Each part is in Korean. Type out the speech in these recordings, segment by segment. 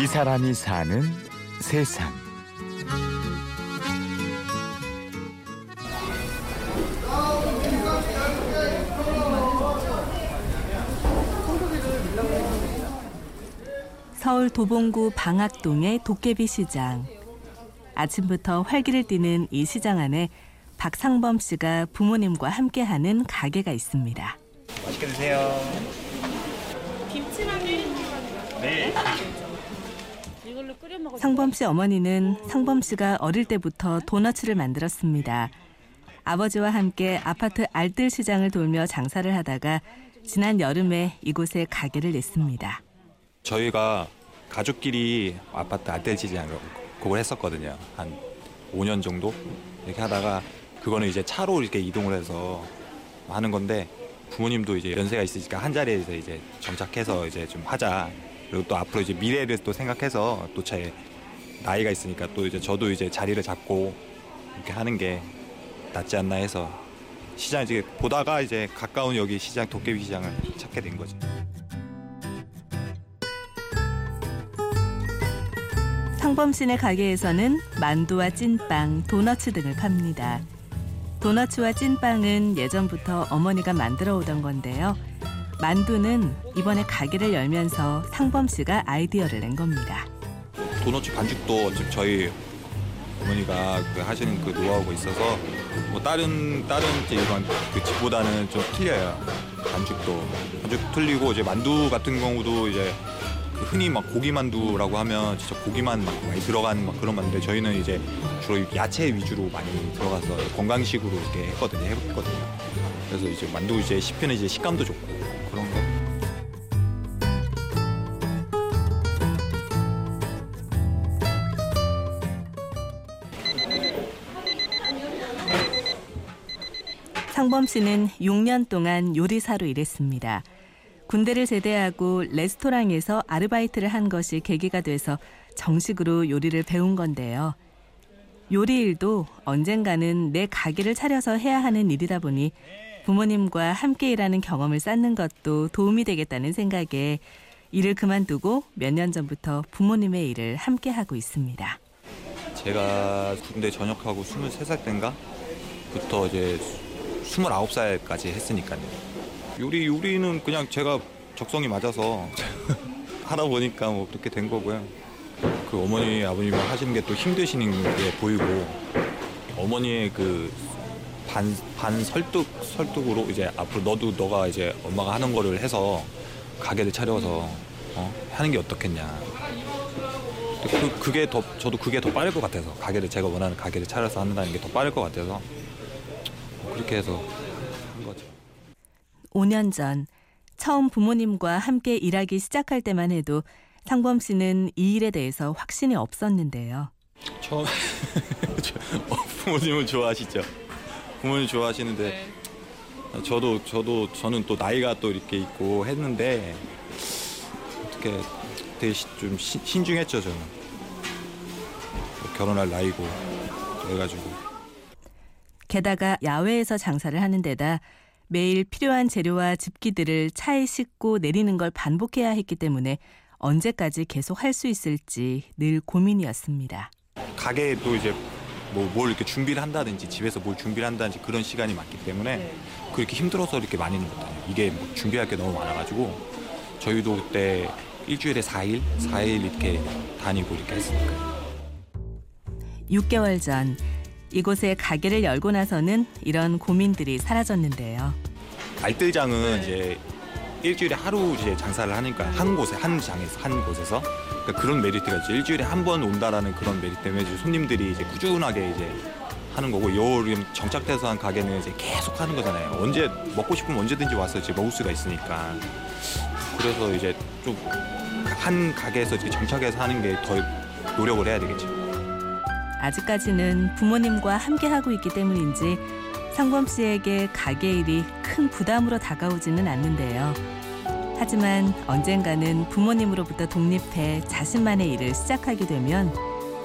이 사람이 사는 세상. 서울 도봉구 방학동의 도깨비 시장. 아침부터 활기를 띠는 이 시장 안에 박상범 씨가 부모님과 함께하는 가게가 있습니다. 맛있게 드세요. 김치랑 1인분 네. 상범 씨 어머니는 상범 씨가 어릴 때부터 도너츠를 만들었습니다. 아버지와 함께 아파트 알뜰 시장을 돌며 장사를 하다가 지난 여름에 이곳에 가게를 냈습니다. 저희가 가족끼리 아파트 알뜰 시장을 그걸 했었거든요. 한 5년 정도 이렇게 하다가 그거는 이제 차로 이렇게 이동을 해서 하는 건데 부모님도 이제 연세가 있으니까 한 자리에서 이제 정착해서 이제 좀 하자. 그리고 또 앞으로 이제 미래를 또 생각해서 또 제 나이가 있으니까 또 이제 저도 이제 자리를 잡고 이렇게 하는 게 낫지 않나 해서 시장 이제 보다가 이제 가까운 여기 시장 도깨비 시장을 찾게 된 거죠. 상범 씨네 가게에서는 만두와 찐빵, 도너츠 등을 팝니다. 도너츠와 찐빵은 예전부터 어머니가 만들어 오던 건데요. 만두는 이번에 가게를 열면서 상범 씨가 아이디어를 낸 겁니다. 도너츠 반죽도 저희 어머니가 그 하시는 그 노하우가 있어서 뭐 다른 다른 일반 그 집보다는 좀 틀려요. 반죽도 반죽 틀리고 이제 만두 같은 경우도 이제 그 흔히 막 고기 만두라고 하면 진짜 고기만 막 많이 들어간 막 그런 만두인데 저희는 이제 주로 야채 위주로 많이 들어가서 건강식으로 이렇게 했거든요. 해봤거든요. 그래서 이제 만두 이제 씹히는 이제 식감도 좋고 상범 씨는 6년 동안 요리사로 일했습니다. 군대를 제대하고 레스토랑에서 아르바이트를 한 것이 계기가 돼서 정식으로 요리를 배운 건데요. 요리 일도 언젠가는 내 가게를 차려서 해야 하는 일이다 보니 부모님과 함께 일하는 경험을 쌓는 것도 도움이 되겠다는 생각에 일을 그만두고 몇 년 전부터 부모님의 일을 함께 하고 있습니다. 제가 군대 전역하고 23살 때인가 부터 이제 29살까지 했으니까요. 요리 요리는 그냥 제가 적성이 맞아서 하다 보니까 뭐 그렇게 된 거고요. 그 어머니 아버님이 하시는 게 또 힘드시는 게 보이고 어머니의 그 반 반 설득 설득으로 이제 앞으로 너도 너가 이제 엄마가 하는 거를 해서 가게를 차려서 어, 하는 게 어떻겠냐. 그, 그게 더 저도 그게 더 빠를 것 같아서 가게를 제가 원하는 가게를 차려서 한다는 게 더 빠를 것 같아서 그렇게 해서 한 거죠. 5년 전 처음 부모님과 함께 일하기 시작할 때만 해도 상범 씨는 이 일에 대해서 확신이 없었는데요. 처음 어, 부모님은 좋아하시죠. 부모님 좋아하시는데 저도 저도 저는 또 나이가 또 이렇게 있고 했는데 어떻게 되게 시- 좀 시- 신중했죠 저는 뭐 결혼할 나이고 그래가지고 게다가 야외에서 장사를 하는 데다 매일 필요한 재료와 집기들을 차에 싣고 내리는 걸 반복해야 했기 때문에 언제까지 계속 할 수 있을지 늘 고민이었습니다. 가게도 이제 뭐 뭘 이렇게 준비를 한다든지 집에서 뭘 준비를 한다든지 그런 시간이 많기 때문에 그렇게 힘들어서 이렇게 많이는 못해요. 이게 뭐 준비할 게 너무 많아가지고 저희도 그때 일주일에 4일, 4일 이렇게 다니고 이렇게 했으니까. 6개월 전 이곳에 가게를 열고 나서는 이런 고민들이 사라졌는데요. 알뜰장은 이제 일주일에 하루 이제 장사를 하니까 한 곳에 한 장에서 한 곳에서 그러니까 그런 메리트가 있죠. 일주일에 한 번 온다라는 그런 메리트 때문에 이제 손님들이 이제 꾸준하게 이제 하는 거고 요즘 정착돼서 한 가게는 이제 계속 하는 거잖아요. 언제 먹고 싶으면 언제든지 와서 이제 먹을 수가 있으니까 그래서 이제 좀 한 가게에서 이제 정착해서 하는 게 더 노력을 해야 되겠죠. 아직까지는 부모님과 함께 하고 있기 때문인지 상범 씨에게 가게 일이 큰 부담으로 다가오지는 않는데요. 하지만 언젠가는 부모님으로부터 독립해 자신만의 일을 시작하게 되면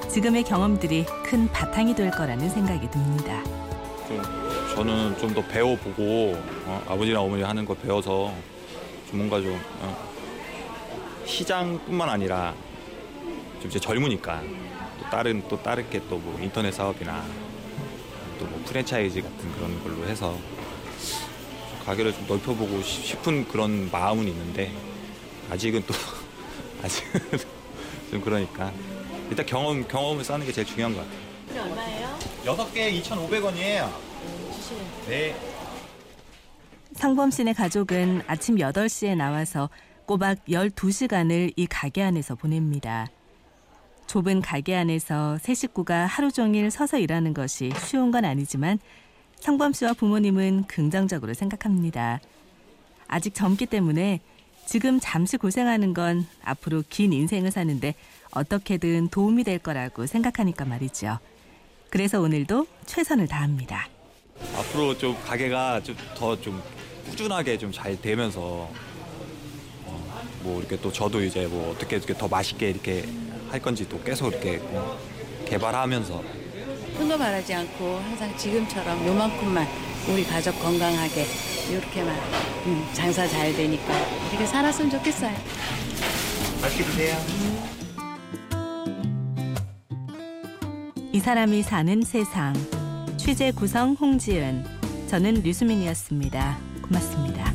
지금의 경험들이 큰 바탕이 될 거라는 생각이 듭니다. 좀 저는 좀 더 배워보고 어, 아버지랑 어머니 하는 거 배워서 좀 뭔가 좀 어, 시장뿐만 아니라 좀 이제 젊으니까 또 다른 또 다르게 또 뭐 인터넷 사업이나 또 뭐 프랜차이즈 같은 그런 걸로 해서 좀 가게를 좀 넓혀보고 싶- 싶은 그런 마음은 있는데 아직은 또 아직은 좀 그러니까 일단 경험 경험을 쌓는 게 제일 중요한 것 같아요. 얼마예요? 여섯 개 2,500원이에요. 주시면. 네. 상범 씨네 가족은 아침 8시에 나와서 꼬박 12시간을 이 가게 안에서 보냅니다. 좁은 가게 안에서 세 식구가 하루 종일 서서 일하는 것이 쉬운 건 아니지만 상범 씨와 부모님은 긍정적으로 생각합니다. 아직 젊기 때문에 지금 잠시 고생하는 건 앞으로 긴 인생을 사는데 어떻게든 도움이 될 거라고 생각하니까 말이죠. 그래서 오늘도 최선을 다합니다. 앞으로 좀 가게가 좀 더 좀 꾸준하게 좀 잘 되면서 어, 뭐 이렇게 또 저도 이제 뭐 어떻게 이렇게 더 맛있게 이렇게 할 건지 또 계속 이렇게 어, 개발하면서 큰거 바라지 않고 항상 지금처럼 요만큼만 우리 가족 건강하게 이렇게만 음, 장사 잘 되니까 이렇게 살았으면 좋겠어요. 맛있게 드세요. 이 사람이 사는 세상. 취재 구성 홍지은. 저는 류수민이었습니다. 고맙습니다.